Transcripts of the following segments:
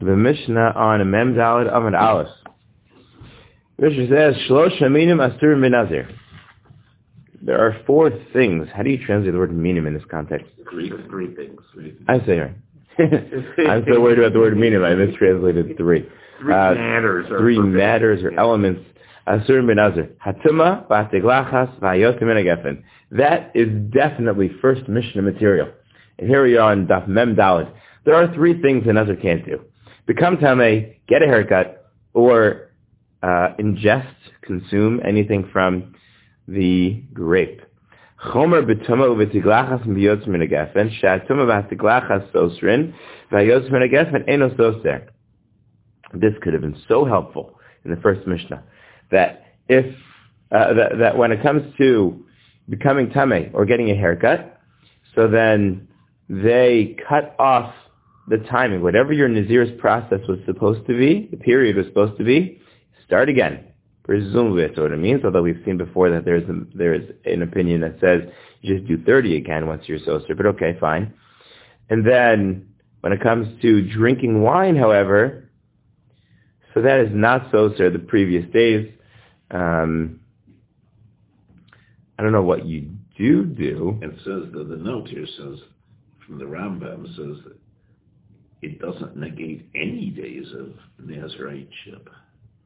the Mishnah on a Mem Daled of an Aleph. Mishnah says, Shlosh Aminim Asur Minazir. There are four things. How do you translate the word minim in this context? Three, three things. I say right. I'm so worried about the word minim. I mistranslated three. Three Uh, matters. Three forbidden. matters or Yeah. elements. Asur Minazir. Hatuma Batiglachas Vayotim Gefen. That is definitely first Mishnah material. And here we are on Daf Mem Daled. There are three things a Nazir can't do. Become Tameh, get a haircut, or uh, ingest, consume anything from the grape. Chomer betuma uvetiglachas biyotz min gefen, shatuma vatiglachas sosrin, vayotz min eno soser. This could have been so helpful in the first Mishnah that if uh, that, that when it comes to becoming tameh or getting a haircut, so then they cut off the timing. Whatever your Nazir's process was supposed to be, the period was supposed to be, start again. Presumably that's what it means, although we've seen before that there's, a, there's an opinion that says you just do 30 again once you're soser, but okay, fine. And then when it comes to drinking wine, however, so that is not soser the previous days. Um, I don't know what you do do. It says that the note here says, from the Rambam, says that it doesn't negate any days of Nazarite-ship.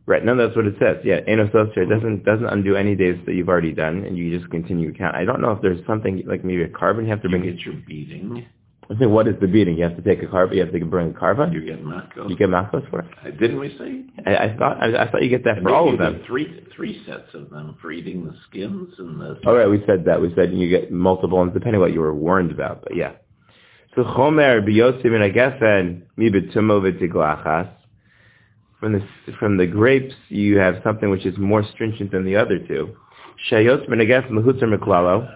Right, no, that's what it says. Yeah, Eno doesn't doesn't undo any days that you've already done, and you just continue to count. I don't know if there's something like maybe a karban you have to You bring. get your beating, I think what is the beating? You have to take a karban. You have to bring a karban. you get Makos. You get Makos for it. Uh, Didn't we say? I, I thought I, I thought you get that I for all of them. get Three, three sets of them for eating the skins and the... All right, we said that. We said you get multiple ones depending what you were warned about. But yeah. From the from the grapes, you have something which is more stringent than the other two. Shayot min agefen lehutzer miklalo.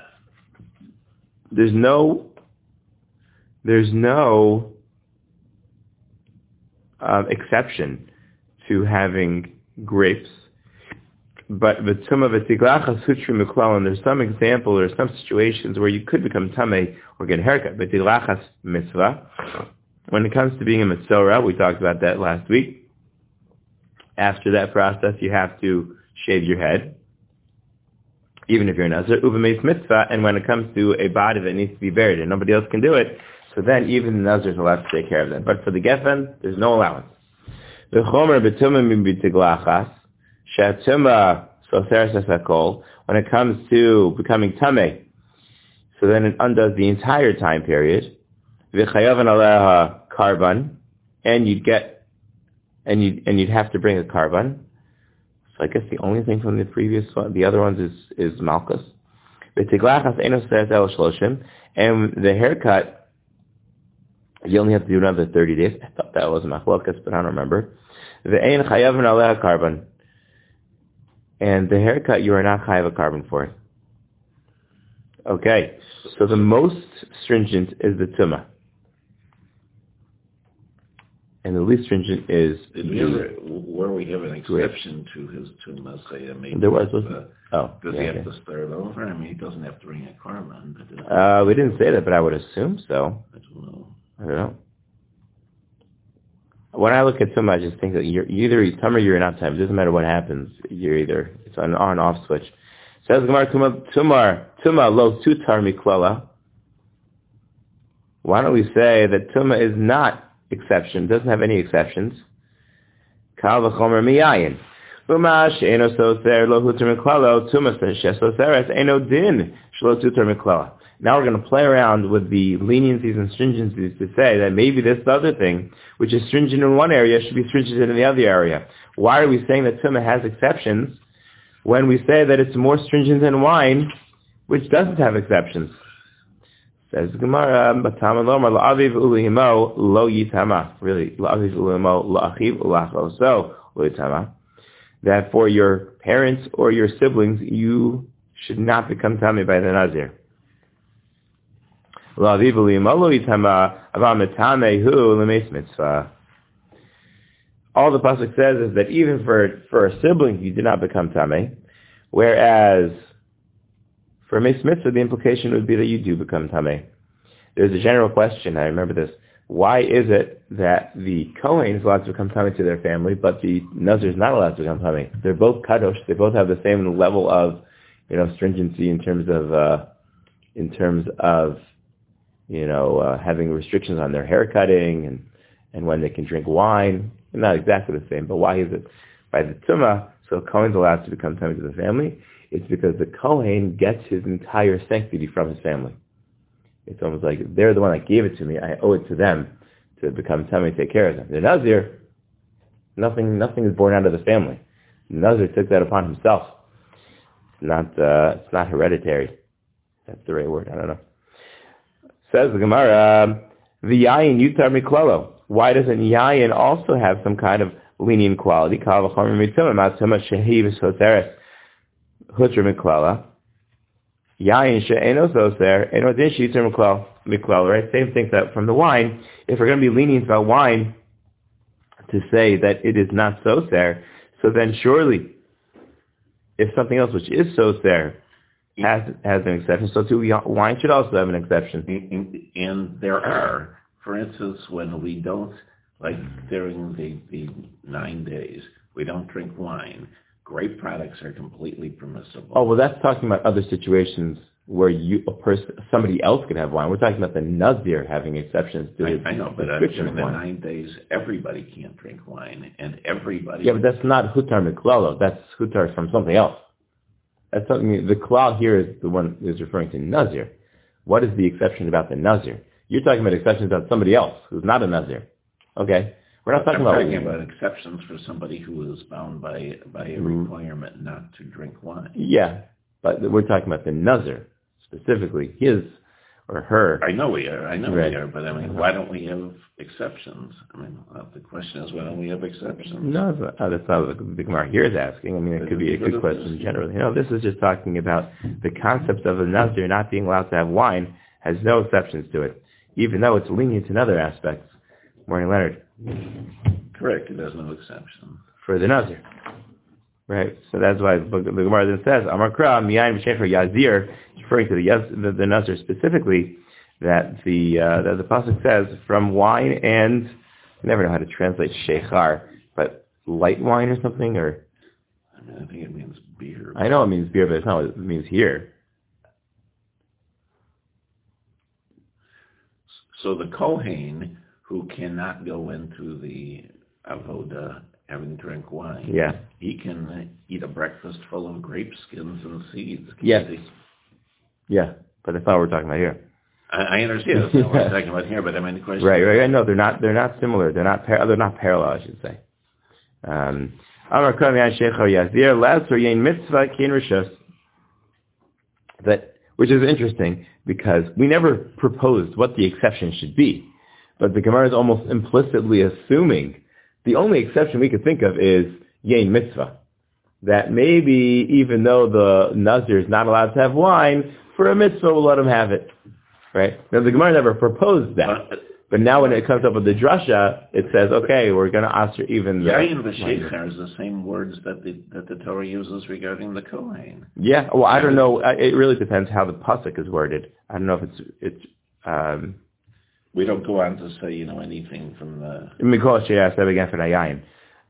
There's no. There's no um, exception to having grapes but the v'tuma v'tiglachas hutri miklalon, there's some example, there's some situations where you could become tame or get a haircut. But tiglachas mitzvah, when it comes to being a mitzvah, we talked about that last week. After that process, you have to shave your head, even if you're a nazir. Uvameis mitzvah, and when it comes to a body that needs to be buried and nobody else can do it, so then even the nazir is allowed to take care of that. But for the geffen, there's no allowance. V'chomer b'tuma min b'tiglachas, Shatuma soseres when it comes to becoming tame, so then it undoes the entire time period. V'chayavan aleha karban, and you'd get, and you'd, and you'd have to bring a karban. So I guess the only thing from the previous one, the other ones is, is malchus. V'tiglachas eno seres el shloshim, and the haircut, you only have to do another 30 days. I thought that was machlokas, but I don't remember. V'ein chayavan karban and the haircut you are not chayav a karban for it. Okay, so the most stringent is the tuma, and the least stringent is Did we the- ever, where we have an exception to his tumas, say, maybe... There was, uh, oh Does yeah, he have yeah. to start over? I mean, he doesn't have to bring a karban, but... Uh, Uh, we didn't say that, but I would assume so. I don't know. I don't know. When I look at tuma, I just think that you're either tuma or you're not time. It doesn't matter what happens. You're either it's an on off switch. Says Gemara tuma tumar tuma lo tutar miklala. Why don't we say that tuma is not exception? Doesn't have any exceptions. Kal v'chomer miyayin. Umash eno soser lo hutar shesoseres eno din shlo tutar miklala. Now we're going to play around with the leniencies and stringencies to say that maybe this other thing, which is stringent in one area, should be stringent in the other area. Why are we saying that Tumah has exceptions when we say that it's more stringent in wine, which doesn't have exceptions? Says Gemara, "Batama lomar la'aviv ulihimo lo yitama." Really, la'achiv ulacho so yitama. That for your parents or your siblings, you should not become tame by the nazir. All the pasuk says is that even for for a sibling you did not become tame, whereas for a mitzvah the implication would be that you do become tame. There's a general question. I remember this. why is it that the Kohen is allowed to become tummy to their family, but the Nazir is not allowed to become tummy? They're both kadosh. They both have the same level of, you know, stringency in terms of, uh, in terms of, you know, uh, having restrictions on their hair cutting and, and when they can drink wine. Not exactly the same, but why is it by the tumah? So Kohen's allowed to become tummy to the family. It's because the Kohen gets his entire sanctity from his family. It's almost like they're the one that gave it to me. I owe it to them to become tummy, take care of them. The Nazir, nothing, nothing is born out of the family. The Nazir took that upon himself. It's not, uh, it's not hereditary. That's the right word. I don't know. Says the Gemara, the yayin yutar miklalo. Why doesn't yayin also have some kind of lenient quality? Yain she'enos oser, eno din shitzer miklal, right? Same thing that from the wine, if we're going to be lenient about wine, to say that it is not so there, so then surely, if something else which is so there has has an exception, so too wine should also have an exception. And, there are, for instance, when we don't, like during the, the nine days, we don't drink wine grape products are completely permissible. Oh, well, that's talking about other situations where you, a person, somebody else could have wine. We're talking about the Nazir having exceptions to I, I know, but during the nine days, everybody can't drink wine, and everybody... Yeah, but that's not Hutar Miklalo. That's Hutar from something else. That's something, the klal here is the one is referring to Nazir. What is the exception about the Nazir? You're talking about exceptions about somebody else who's not a Nazir. Okay. We're not talking about talking about exceptions for somebody who is bound by by a Mhm. requirement not to drink wine. Yeah, but we're talking about the Nazir specifically, his or her. I know we are. I know Right. we are. But I mean, uh-huh. why don't we have exceptions? I mean, the question is, why don't we have exceptions? No, that's not, that's not what the Gemara here is asking. I mean, it could be a good question generally. You know, this is just talking about the concept of a Nazir not being allowed to have wine has no exceptions to it, even though it's lenient in other aspects. Morning, Leonard. Correct. It has no exception. for the Nazir. Right? So that's why the the Gemara then says, Amar Kra, Miyayin V'Shefer Yazir, referring to the, the, the Nazir specifically, that the, uh, that the Pasuk says, from wine and, I never know how to translate Shechar, but light wine or something, or, I think it means beer. I know it means beer, but it's not what it means here. So the Kohen who cannot go into the avoda having drink wine, Yeah. he can eat a breakfast full of grape skins and seeds. can't Yes. he? Yeah. But that's not what we're talking about here. I, I understand that's not what we're talking about here, but I mean the question. Right, right. No, they're not. They're not similar. They're not. Par- they're not parallel. I should say. Um, Amar Kam Yan Sheikh Yazir Laz or Yain Mitzvah Kin Rishos. That which is interesting because we never proposed what the exception should be, but the Gemara is almost implicitly assuming the only exception we could think of is Yain Mitzvah. That maybe even though the Nazir is not allowed to have wine, for a mitzvah we'll let him have it. Right? Now the Gemara never proposed that. But But now when it comes up with the drasha, it says, okay, we're going to ask even the... Yain v'sheichar is the same words that the that the Torah uses regarding the Kohen. Yeah, well, I don't know. It really depends how the pasuk is worded. I don't know if it's... it's um, We don't go on to say you know anything from the. Mikol Sheyas Ebegan Fenayayin.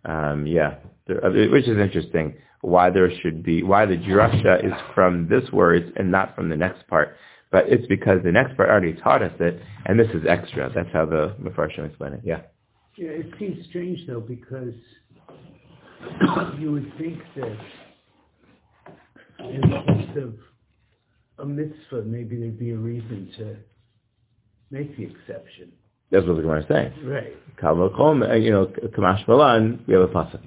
Um Yeah, there, uh, which is interesting. Why there should be... Why the drasha is from this word and not from the next part. But it's because the next part already taught us it, and this is extra. That's how the Mefarshim explain it. Yeah. Yeah, it seems strange though, because you would think that in the case of a mitzvah, maybe there'd be a reason to make the exception. That's what the Gemara is saying. Right. You know, Kamash Malan, we have a pasuk.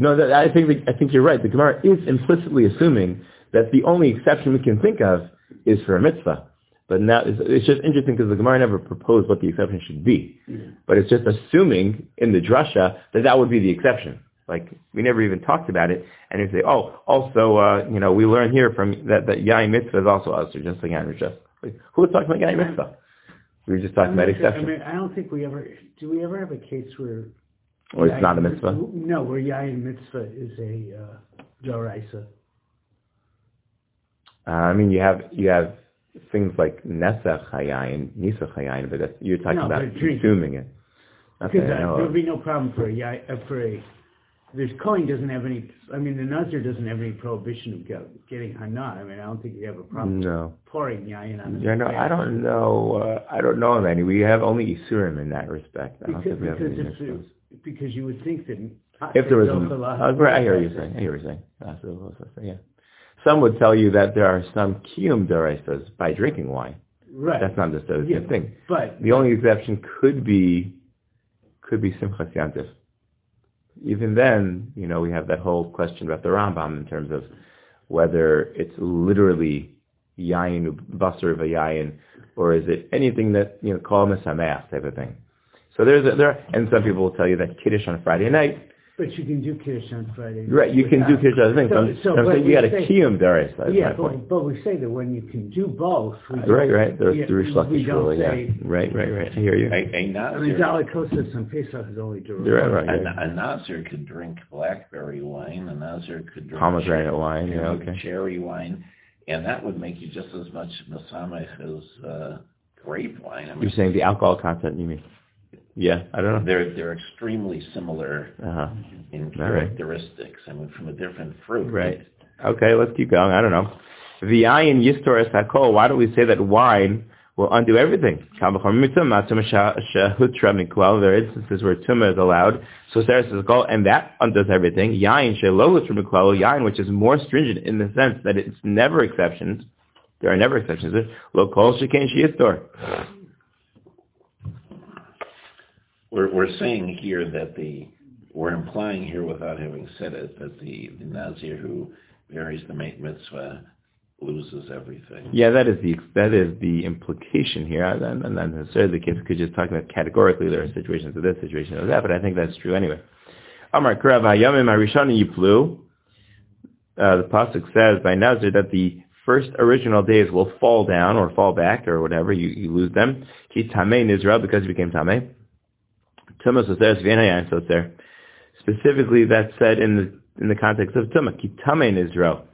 No, that, I think the, I think you're right. The Gemara is implicitly assuming that the only exception we can think of is for a mitzvah. But now it's, it's just interesting because the Gemara never proposed what the exception should be. But it's just assuming in the drasha that that would be the exception. Like we never even talked about it, and you say, oh, also, uh, you know, we learn here from that that yain mitzvah is also us, or just like yain mitzvah. Like, who was talking about yain mitzvah? We were just talking about sure- exception. I mean, I don't think we ever, do we ever have a case where? Or it's not a mitzvah. No, where yayin mitzvah is a, uh, doraisa. Uh, I mean, you have you have things like nesach hayayin, nisach hayayin, but that's, you're talking No, about consuming it. Not Because uh, there'll be no problem for a, uh, for a, there's Cohen doesn't have any, I mean, the Nazir doesn't have any prohibition of get- getting hana. I mean, I don't think you have a problem No. pouring yayin on Yeah, no, I don't know. Uh, I don't know of any. We have only isurim in that respect. I don't Because, think we have because, any if, mitzvahs. it- because you would think that. If there was, a, uh, right, I hear you're saying. I hear you're saying. That's what I was gonna say, Yeah. Some would tell you that there are some kiyum derisas by drinking wine. Right. That's not necessarily the Yeah. same thing. But, The only exception could be could be Simchas Yantif. Even then, you know, we have that whole question about the Rambam in terms of whether it's literally yayin basar yayin, or is it anything that you know call sameach type of thing. So there's a, there, and some people will tell you that kiddush on Friday night, but you can do Kiddush on Friday. right? You can do kiddush on thing. So, So- I'm- so, I'm saying we you got a say- kiyum deris. That's Yeah, my point. but, but we say that when you can do both. we Right, right. There's yeah, the Rish Lakish don't rule, yeah. Right, right, right. I hear you. A, a I mean, Nazir, Dalekosas on Pesach is only You're direct. right, right. a, a Nazir could drink blackberry wine, a Nazir could drink Pomegranate wine, yeah, okay. cherry wine, and that would make you just as much masamech as uh, grape wine. I mean, You're saying the alcohol content, you mean? Yeah, I don't know. they're they're extremely similar Uh-huh. in All right. characteristics. I mean, from a different fruit. Right. Okay, let's keep going. I don't know. V'yayin yistor es hakol. Why don't we say that wine will undo everything? Kal v'chol mitzvah, matzah shehutra miklal. There are instances where tumah is allowed. So Sarah says kol, and that undoes everything. Yayin shelo hutra miklal. Yayin, which is more stringent in the sense that it's never exceptions. There are never exceptions. Lo kol shekain sheyistor. We're we're saying here that the we're implying here without having said it that the, the Nazir who varies the mate mitzvah loses everything. Yeah, that is the that is the implication here, and, and not necessarily the case. Could just talk about categorically there are situations of this, situation of that, but I think that's true anyway. Amar Krav Hayamim Harishon Yiplu. Uh, the pasuk says by Nazir that the first original days will fall down or fall back or whatever you, you lose them. Ki Tamei in Israel because he became Tamei. Tumas was there, Svianayan, so it's there. Specifically, that's said in the in the context of Tumah. Ki Tamei in Israel.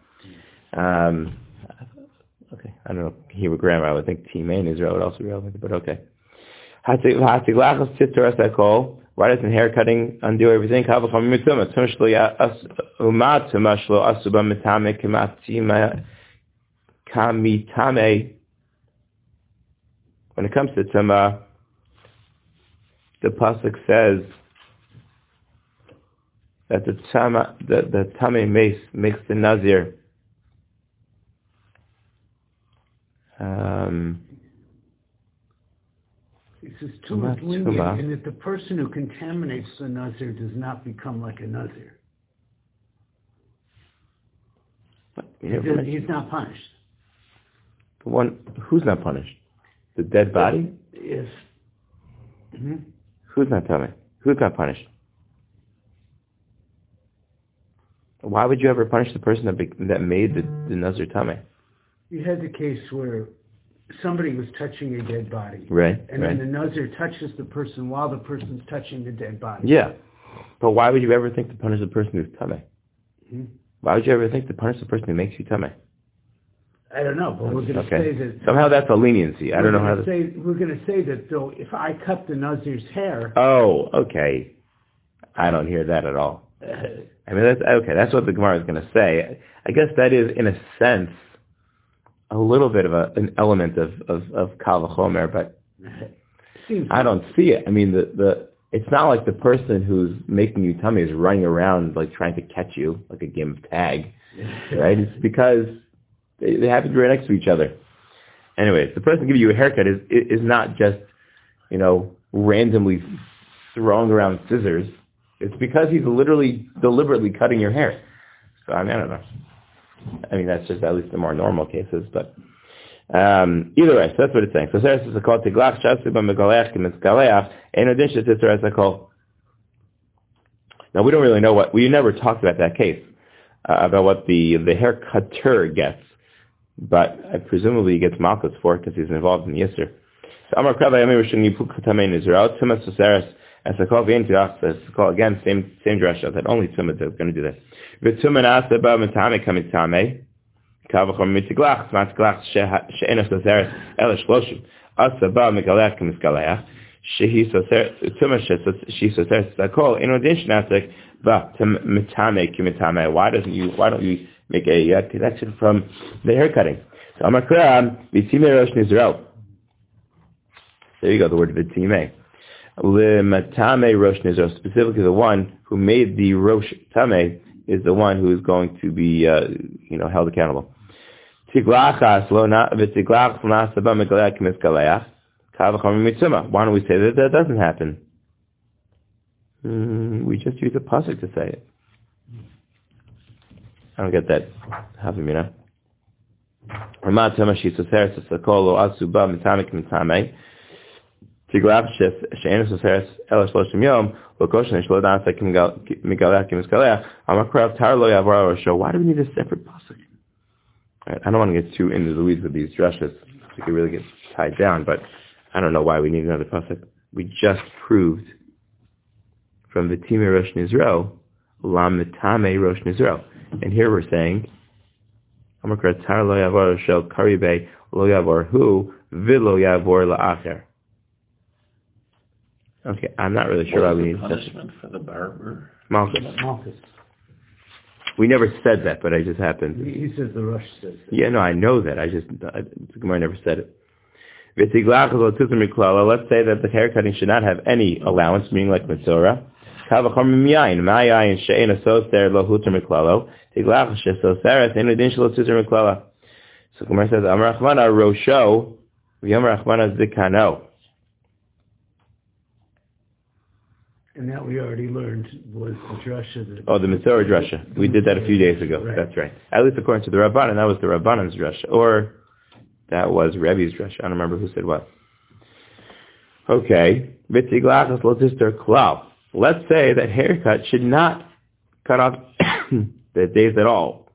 Um, okay, I don't know Hebrew grammar. I would think Timei in Israel would also be relevant, but okay. Why doesn't hair cutting undo everything? When it comes to tumah, the pasuk says that the tama, the, the tame mace makes the nazir um, It says lenient, and that the person who contaminates the Nazir does not become like a Nazir. He never does- mentioned- He's not punished. the one who's not punished? The dead body? Yes. Mhm. Who's not telling? Who's not punished? Why would you ever punish the person that be, that made the, the nazir tame? You had the case where somebody was touching a dead body, Right, and right. then the Nazir touches the person while the person's touching the dead body. Yeah, but why would you ever think to punish the person who's tame? Mhm. Why would you ever think to punish the person who makes you tame? I don't know, but we're going to Okay. say that. Somehow that's a leniency. I don't know how to. say we're going to say that though. If I cut the Nazir's hair, Oh, okay. I don't hear that at all. I mean, that's okay. That's what the Gemara is going to say. I guess that is, in a sense, a little bit of a, an element of of, of kal v'chomer, but I don't see it. I mean, the the it's not like the person who's making you tummy is running around like trying to catch you like a game of tag, right? It's because they, they happen to be right next to each other. Anyways, the person giving you a haircut is is not just you know randomly throwing around scissors. It's because he's literally deliberately cutting your hair. So I mean, I don't know. I mean, that's just at least the more normal cases, but um, either way, so that's what it's saying. So Sarah says, "Called tiglach shasu b'megaleach k'mitzgaleach." In addition to Sarah says, "Call." Now we don't really know what we never talked about that case uh, about what the the hair cutter gets, but uh, presumably he gets malchus for it because he's involved in the yisr. So Amar Krava Yami Rishon Yipuk Katamein Israel Tumas Sesaris as I call Vein Tiach as I call again same same drasha that only Tumah is going to do this. V'Tumah Nasa Ba Mitame Kamitame Kavachom mitiglach, matiglach she'ena soseres el shloshim. Asa ba megalech k'miskaleach. Shehi soseres, tuma she soseres sakol. In addition, asak, va mitame kimitame. Why doesn't you, why don't you make a uh, connection from the hair cutting? So Amakra, vitime rosh nizrel. There you go, the word vitime. Limatame rosh nizrel, specifically the one who made the rosh tame is the one who is going to be, uh, you know, held accountable. Tiglachas lo na v'tiglach l'nasaba megalech miskaleach. Why don't we say that that doesn't happen? Mm, we just use a pasuk to say it. I don't get that. Havimina. Ramad Tama Shisoseres Sakolo Asuba Mitamik Soseres Yom Amakrav Rosho. Why do we need a separate pasuk? Right, I don't want to get too into the weeds with these drushes. We could really get tied down, but I don't know why we need another pasuk. We just proved from the Timir Rosh Nizro, Lam Mitame Rosh Nizro. And here we're saying, Amakra Lo Yavar Shel Karibe Lo Yavar Hu Vilo Yavor La'acher. Okay, I'm not really sure why we is need the such punishment for the barber? Malchus. Malchus. We never said that, but I just happened. He he says the Rush says that. Yeah, no, I know that. I just, I, the Gemara never said it. V'tiglach lo tuzim miklala. Let's say that the haircutting should not have any allowance, meaning like mitzora. Kavachom miyayin, mayayin she'en asoser lo huter miklalo. Tiglach she'soseres en udin shelo tuzim miklala. So Gemara says, Amar rosho, zikano. And that we already learned was the Drusha. that- Oh, the Mitzvah drasha. We did that a few days ago. Right. That's right. At least according to the Rabbanan, that was the Rabbanan's drasha. Or that was Rebbe's drasha. I don't remember who said what. Okay. V'tiglachas lotister klal. Let's say that haircut should not cut off the days at all.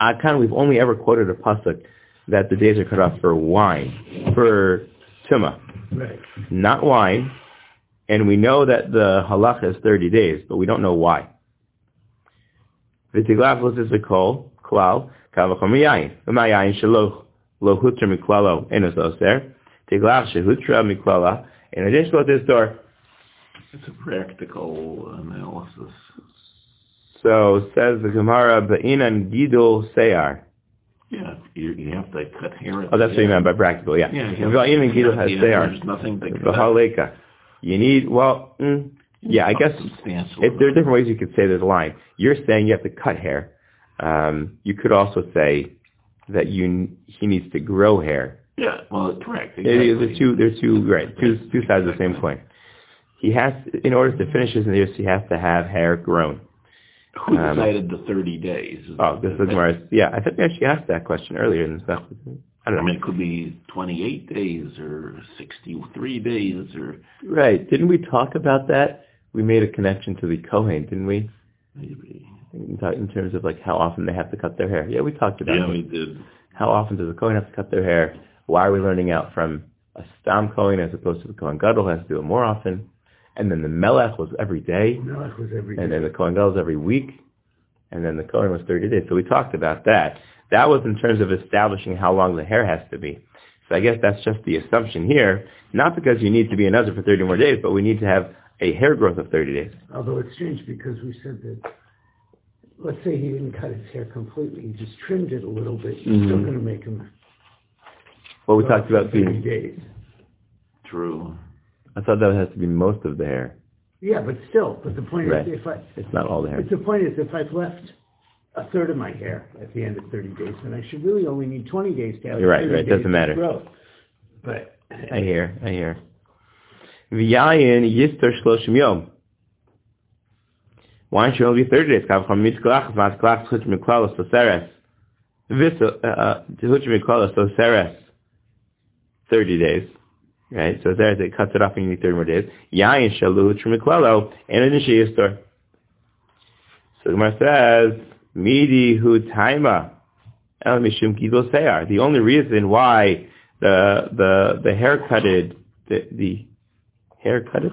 Akan, we've only ever quoted a pasuk that the days are cut off for wine, for tuma, Right. not wine, and we know that the halacha is 30 days, but we don't know why. V'tiglach lotister klal, kavachom yayin. V'mayayin shelo lo hutra miklalo enos oser. Tiglach shehutra miklala. In addition to this door, It's a practical analysis. so says the Gemara, Ba'inan Gidul Seyar. Yeah, you, you have to cut hair. Oh, that's what you meant by practical, yeah. Yeah, Ba'inan Gidul has the. Seyar. There's nothing to cut. You need, well, mm, yeah, I guess there are different ways you could say this line. You're saying you have to cut hair. Um, you could also say that you he needs to grow hair. Yeah, well, correct. Exactly. the two, they're two, right, two, two sides of the same coin. He has, in order to finish his years, he has to have hair grown. Who um, decided the 30 days? Oh, this is Gemara. Yeah, I think we actually asked that question earlier in the. I don't know. I mean, it could be 28 days or 63 days or Right. Didn't we talk about that? We made a connection to the Kohen, didn't we? maybe. In, in terms of like how often they have to cut their hair. Yeah, we talked about Yeah, it. we did. How often does the Kohen have to cut their hair? Why are we learning out from a Stam Kohen as opposed to the Kohen Gadol has to do it more often? And then the Melech was every day, Melech was every and then the Kohen Gadol was every week, and then the Kohen was 30 days. So we talked about that. That was in terms of establishing how long the hair has to be. So I guess that's just the assumption here, not because you need to be a Nazir for 30 more days, but we need to have a hair growth of 30 days. Although it's strange because we said that, let's say he didn't cut his hair completely, he just trimmed it a little bit, he's still Mhm. going to make him. Well, we talked about 30 being, days. True. I thought that has to be most of the hair. Yeah, but still, but the point Right. is, if I, It's not all the hair. but the point is, if I've left a third of my hair at the end of 30 days, then I should really only need 20 days to have You're right, 30 right, doesn't matter. growth. But I hear, I hear. V'yayin yistor shloshim yom. Wine should only be 30 days. Kav chom mitzklach, matzklach, tchut miklalos, soseres. Vis, uh, tchut miklalos, soseres. 30 days. Right? So there it cuts it off and you need 30 more days. Yayin shalu trimiklalo, and it is yistor. So Gemara says, Midi hu taima. El mishum gidol seyar. The only reason why the the the haircutted the the haircutted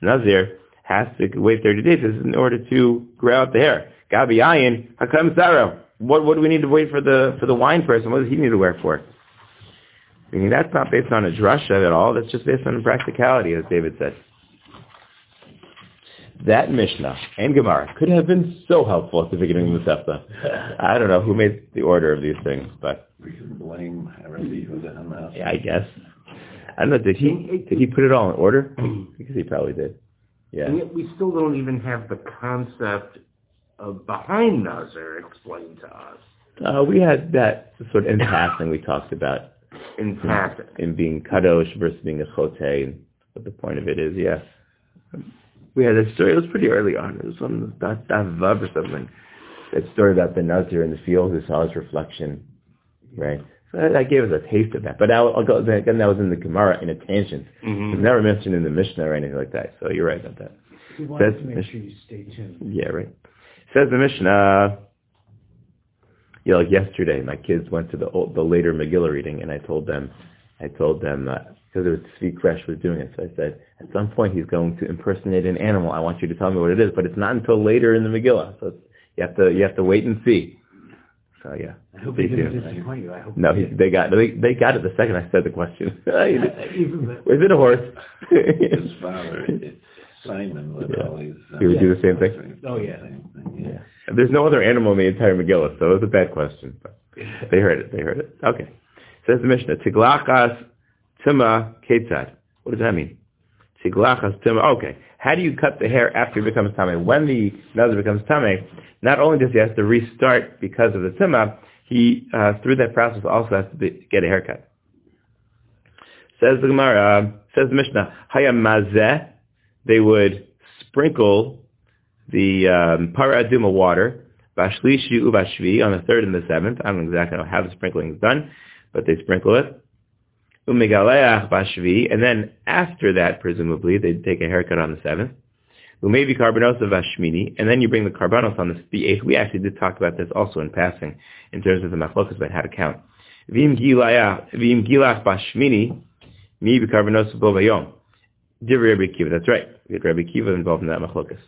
nazir has to wait 30 days is in order to grow out the hair. Gabi ayin hakam saro what what do we need to wait for the for the wine person? What does he need to wear for? I mean, that's not based on a drasha at all. That's just based on practicality, as David said. That Mishnah and Gemara could have been so helpful at the beginning of the Sefta. I don't know who made the order of these things, but We can blame Rabbi Yehuda on that. yeah, I guess. I don't know. Did he did he put it all in order? Because he probably did. Yeah. And yet we still don't even have the concept of behind Nazar explained to us Uh, we had that sort of in passing we talked about in passing. in being kadosh versus being a chote and what the point of it is. Yeah. We had a story. It was pretty early on. It was on that that vav or something. That story about the nazir in the field who saw his reflection, right? So that, that gave us a taste of that. But I'll, I'll go again. That was in the Gemara in a tangent. Mm-hmm. It was never mentioned in the Mishnah or anything like that. So you're right about that. He wants That's to make Mich- sure you stay tuned. Yeah, right. Says the Mishnah. Yeah, like yesterday, my kids went to the old, the later Megillah reading, and I told them, I told them because it was Tzvi Kresh was doing it. So I said, at some point he's going to impersonate an animal. I want you to tell me what it is, but it's not until later in the Megillah. So it's, you have to you have to wait and see. So yeah, I hope he didn't disappoint you. I hope No, he he, they got they, they got it the second I said the question. Is it a horse? His father, Simon, would Yeah. always... uh, He would do the same thing? Oh, yeah. Same thing, yeah. Yeah. There's no other animal in the entire Megillah, so it was a bad question. But they heard it. They heard it. Okay. Says the Mishnah, Tiglachas Tima Ketzad. What does that mean? Tiglachas Tima. Okay. How do you cut the hair after it becomes Tame? When the Nazir becomes Tame, not only does he have to restart because of the Tima, he, uh, through that process, also has to be, get a haircut. Says the Gemara, uh, says the Mishnah, Hayam Mazeh, they would sprinkle the um, water, bashlishi ubashvi, on the third and the seventh. I don't exactly know how the sprinkling is done, but they sprinkle it. Umegaleach bashvi, and then after that, presumably, they'd take a haircut on the seventh. Umevi karbanos of Ashmini, and then you bring the karbanos on the, eighth. We actually did talk about this also in passing, in terms of the machlokas about how to count. Vim gilach bashmini, mi bicarbonos bovayom. Divrei Rabbi that's right. We had Rabbi Kiva involved in that machlokas.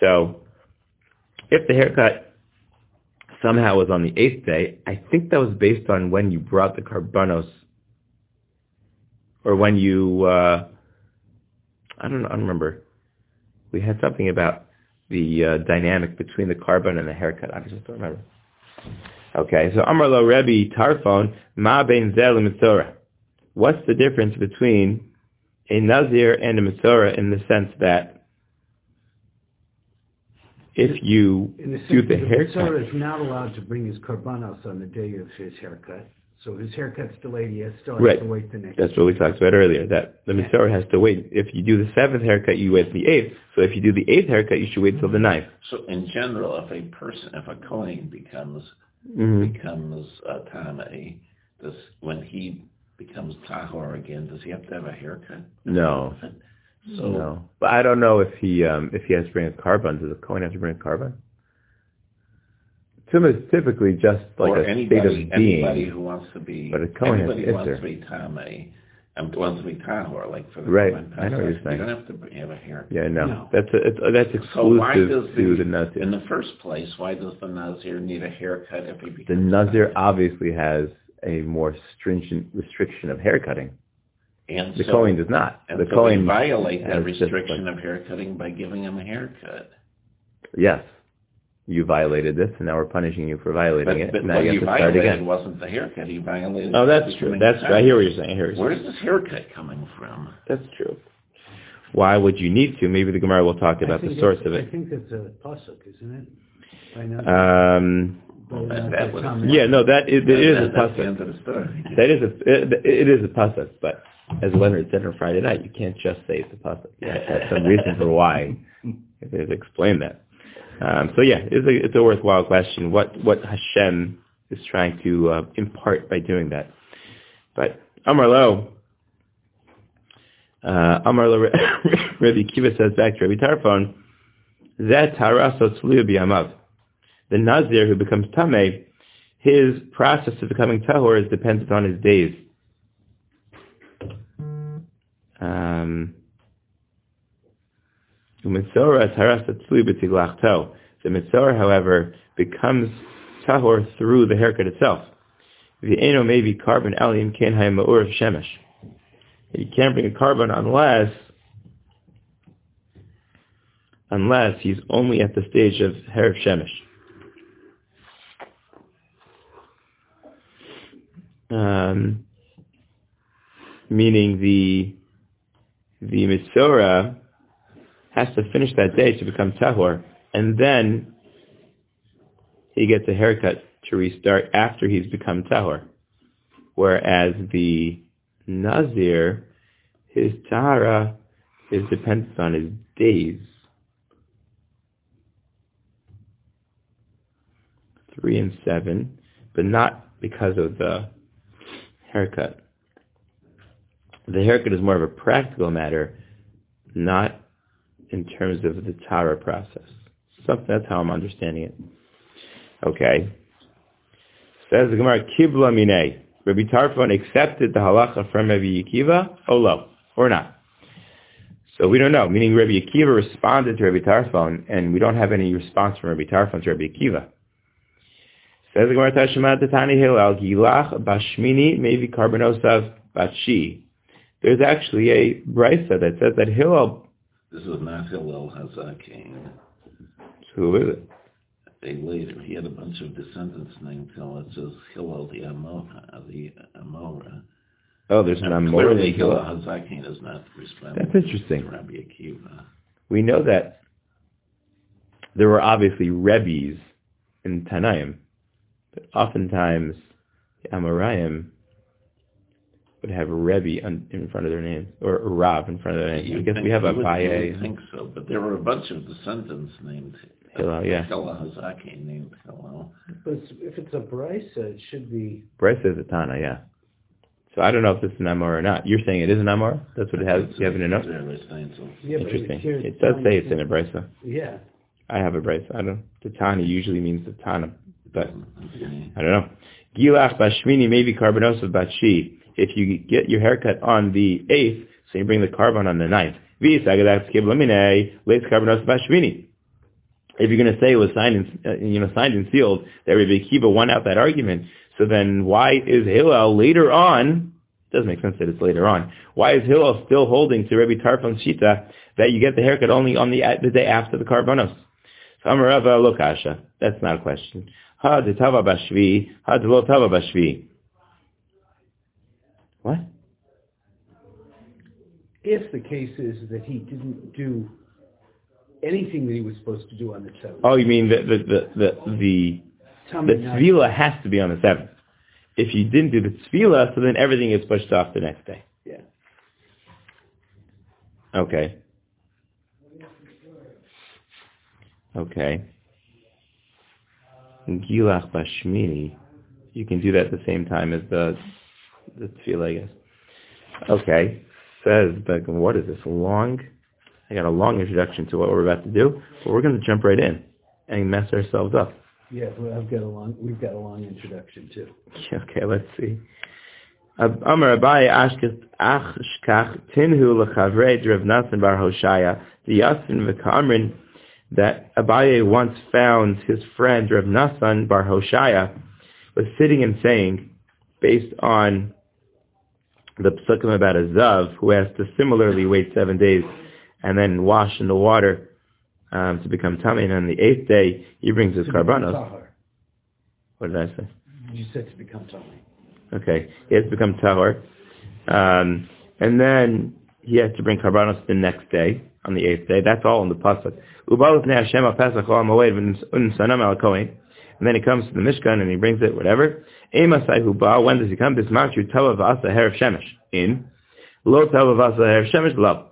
So, if the haircut somehow was on the eighth day, I think that was based on when you brought the karbanos, or when you, uh, I don't know, I don't remember. We had something about the uh, dynamic between the karban and the haircut. I just don't remember. Okay, so Amarlo Rebbe Tarfon, Ma Ben Zel Mitzorah. What's the difference between a Nazir and a Mitzorah in the sense that if you In the do sense the that haircut, Sarah is not allowed to bring his karbanos on the day of his haircut. So his haircut's delayed. He has still has to wait the next. That's what we talked about earlier, that the Mitzvah has to wait. If you do the seventh haircut, you wait the eighth. So if you do the eighth haircut, you should wait till the ninth. So in general, if a person, if a Kohen becomes Mm-hmm. becomes uh, Tamei, does when he becomes Tahor again, does he have to have a haircut? No, So no. But I don't know if he um, if he has to bring a karban. Does a Kohen have to bring a karban? Tum is typically just like a anybody, state of anybody being. who wants to be, But a Kohen has anybody to who wants to be Tamei, and wants to be Tahor, like for the Right. I know what you're saying. You don't have to have a haircut. Yeah, no, No. that's a, it's, that's So why exclusive does to the, the Nazir. in the first place, why does the Nazir need a haircut if he becomes The Nazir obviously has a more stringent restriction of haircutting. And The so, Kohen does not. and The so we Kohen violate that restriction like- of haircutting by giving him a haircut. Yes. You violated this, and now we're punishing you for violating But, it. but now what you he have to start violated again. wasn't the haircut. He violated. Oh, that's true. That's true. I hear what you're saying. I what Where's this haircut coming from? That's true. Why would you need to? Maybe the Gemara will talk about the source of it. I think it's a pasuk, isn't it? I know. Um, But, Well, that- was- yeah, no, that is, it is a That- That's the pasuk. end of the story. That is a it, it is a pasuk, but as Leonard said on Friday night, you can't just say it's a pasuk. You have to have some reason for why. You have to explain that. Um, so yeah, it's a it's a worthwhile question. What what Hashem is trying to uh, impart by doing that? But Amar Lo, uh, Amar Lo, Rabbi Kiva says back to Rabbi Tarfon, Zet Taraso Tzluya B'Yamav. The Nazir who becomes Tameh, his process of becoming Tahor is dependent on his days. Um, the Mitzorah, however, becomes tahor through the haircut itself. The eno may be carbon alim ken ma'ur of shemesh. You can't bring a karban unless unless he's only at the stage of Herav Shemesh. Um, meaning the the Mitzora has to finish that day to become Tahor, and then he gets a haircut to restart after he's become Tahor. Whereas the Nazir, his Tahara is dependent on his days. Three and seven, but not because of the haircut. The haircut is more of a practical matter, not in terms of the Tara process. So that's how I'm understanding it. Okay. Says the Gemara, Kibla Minei. Rabbi Tarfon accepted the halacha from Rabbi Akiva, oh lo, or not. So we don't know, meaning Rabbi Akiva responded to Rabbi Tarfon, and we don't have any response from Rabbi Tarfon to Rabbi Akiva. Says the Gemara Tashima Tatani Hillel Gilach Bashmini Maybe Karbonosav Bashi. There's actually a brisa that says that Hillel. This is not Hillel Hazakin. Who is it? They later he had a bunch of descendants named Hillel. It says Hillel the Amora. The Amora. Oh, there's an Amora. clearly Hillel. Hazakin is not responsible. That's interesting. Rabbi Akiva. We know that there were obviously Rebbe's in Tanaim, oftentimes the Amoraim would have Rebbe on, in front of their names, or a Rav in front of their names. I You'd guess we have you a would- you Baye. would think so, but there were a bunch of descendants named Hillel, yeah. Hillel Hazakin named Hillel. But if it's a brisa, it should be, brisa is a Tana, yeah. So I don't know if this is an Amor or not. You're saying it is an Amor? That's what it has? You have it in a note? There, they're saying so. yeah, Interesting. It does say it's in a brisa. Yeah. I have a brisa. I don't. The Tana usually means the Tana, but I don't know. Gilach bashmini maybe carbonosa bashi. If you get your haircut on the eighth, so you bring the karban on the ninth. V'yisagadat kiblamine leis carbonosa bashmini. If you're going to say it was signed and uh, you know signed and sealed, that Rabbi Akiva won out that argument. So then, why is Hillel later on? Doesn't make sense that it's later on. Why is Hillel still holding to Rabbi Tarfon's shita that you get the haircut only on the the day after the karbanos? So Amarava lokasha. That's not a question. Ha de tava bashvi, ha de lo tava bashvi. What? If the case is that he didn't do anything that he was supposed to do on the seventh. Oh, you mean the the the the, the The tefillah has to be on the seventh. If you didn't do the tefillah, so then everything is pushed off the next day. Yeah. Okay. Okay. Gilach Bashmini, you can do that at the same time as the the tefillah, I guess. Okay. Says, but what is this long? I got a long introduction to what we're about to do, but we're going to jump right in and mess ourselves up. Yeah, well, I've got a long, we've got a long introduction too. Okay, let's see. Amar Abai Ashkach Ashkach Tinhu Lechavrei Rav Nathan Bar Hoshaya the Yasin V'Kamrin that Abaye once found his friend Rav Nathan Bar Hoshaya was sitting and saying, based on the psukim about a zav who has to similarly wait seven days and then wash in the water um, to become tummy, and on the eighth day he brings his karbanos. What did I say? You said to become tummy. Okay, he has to become tahor, um, and then he has to bring karbanos the next day on the eighth day. That's all in the pasuk. And then he comes to the Mishkan and he brings it, whatever. When does he come? This matchu tava herav shemesh. In. Lo tava herav shemesh lo.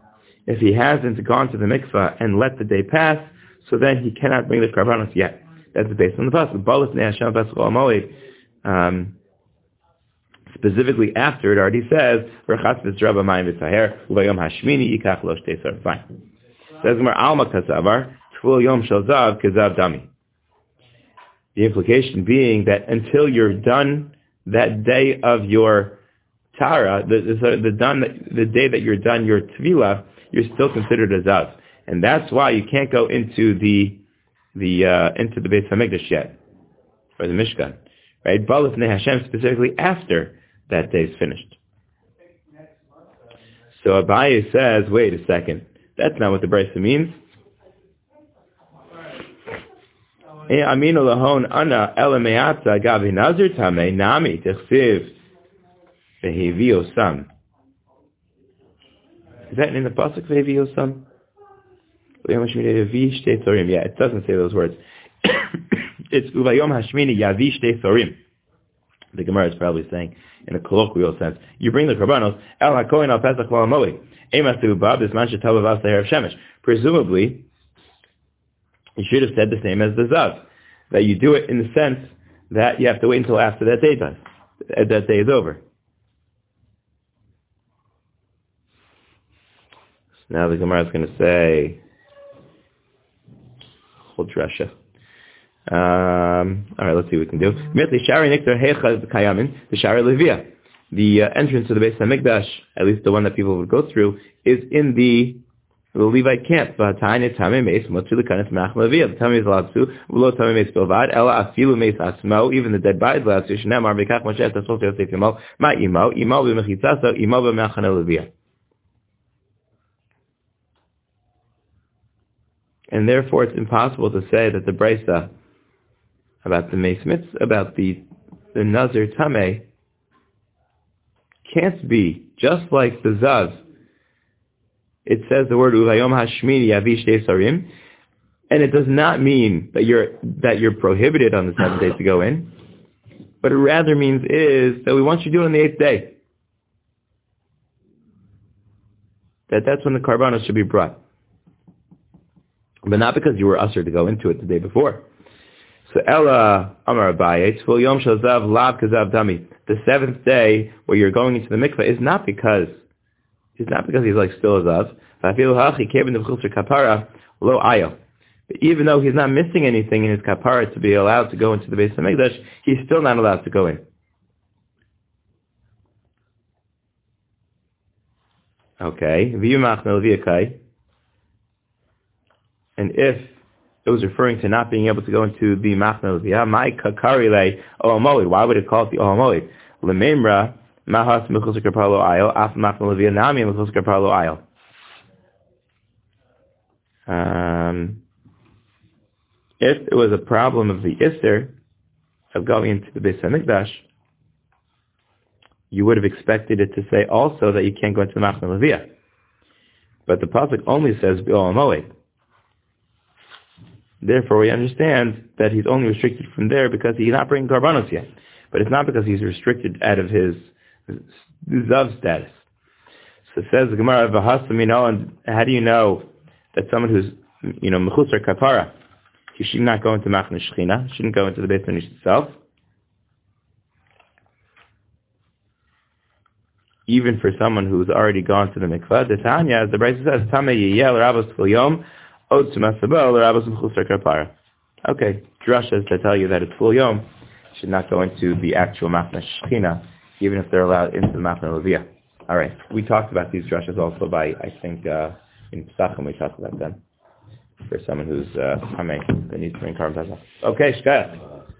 If he hasn't gone to the mikvah and let the day pass, so then he cannot bring the karbanos yet. That's based on the pasuk. Um, specifically after it already says, "Rachatz v'tzraba mayim v'tzaher u'vayom hashmini yikach lo shtei. Fine. Says Gemara Alma yom shel zav kezav dami. The implication being that until you're done that day of your tara, the the, the done the day that you're done your tvila, you're still considered a zav, and that's why you can't go into the the uh, into the Beit Hamikdash yet. or the Mishkan, right? Hashem specifically after that day is finished. So Abaye says, wait a second, that's not what the Brisa means. Eh, Sam. Is that in the pasuk? Yeah, it doesn't say those words. it's uvayom hashmini yavi shtei thorim. The Gemara is probably saying in a colloquial sense. You bring the karbanos el hakohen al pesach l'amoi. Emasu bab this man shetavav as shemesh. Presumably, you should have said the same as the zav, that you do it in the sense that you have to wait until after that day does, that day is over. So now the Gemara is going to say, hold drasha. Um, all right, let's see what we can do. The uh, entrance to the Beis of Hamikdash, at least the one that people would go through, is in the the Levite camp. Levia. The tamei is allowed to. Tamei meis bilvad. Ela afilu meis asmo. Even the dead body is allowed to. Moshe. Ma imo. Imo. Imo levia. And therefore it's impossible to say that the Brisa about the Meis about the, the Nazir Tameh, can't be just like the Zav it says the word Uvayom Hashmini Yavish Sarim, and it does not mean that you're that you're prohibited on the seventh day to go in. But it rather means is that we want you to do it on the eighth day. That that's when the karbanos should be brought. But not because you were ushered to go into it the day before. So Ella Amar Abaye, Yom Shazav Lav Kazav Dami. The seventh day where you're going into the mikveh is not because it's not because he's like still a zav. Lo even though he's not missing anything in his kapara to be allowed to go into the Beis of Mikdash, he's still not allowed to go in. Okay. And if it was referring to not being able to go into the Machna Leviyah, my kakarile ohamoli, why would it call it the ohamoli? Lememra, Mahas Mechus Karpalo Ayel, Af Machna Levia Nami Mechus Karpalo Ayel. Um, if it was a problem of the Isser of going into the Beis Hamikdash, you would have expected it to say also that you can't go into the Machna Levia. But the pasuk only says Bi'ol Therefore, we understand that he's only restricted from there because he's not bringing karbanos yet. But it's not because he's restricted out of his Zav status. So it says the Gemara, V'hasamino, and how do you know that someone who's, you know, Mechusar Kapara, he should not go into Machna Shechina, shouldn't go into the Beit Hamish itself? Even for someone who's already gone to the mikvah, the Tanya, as the Brisa says, Tame Yiyel Rabbos Yom, Okay, drashas that tell you that it's full Yom, should not go into the actual Machna Shechina, even if they're allowed into the Machna Leviyah. All right. We talked about these drushes also by, I think, uh, in Pesachim we talked about them. For someone who's, uh, that needs to bring karban Okay, Shkaya.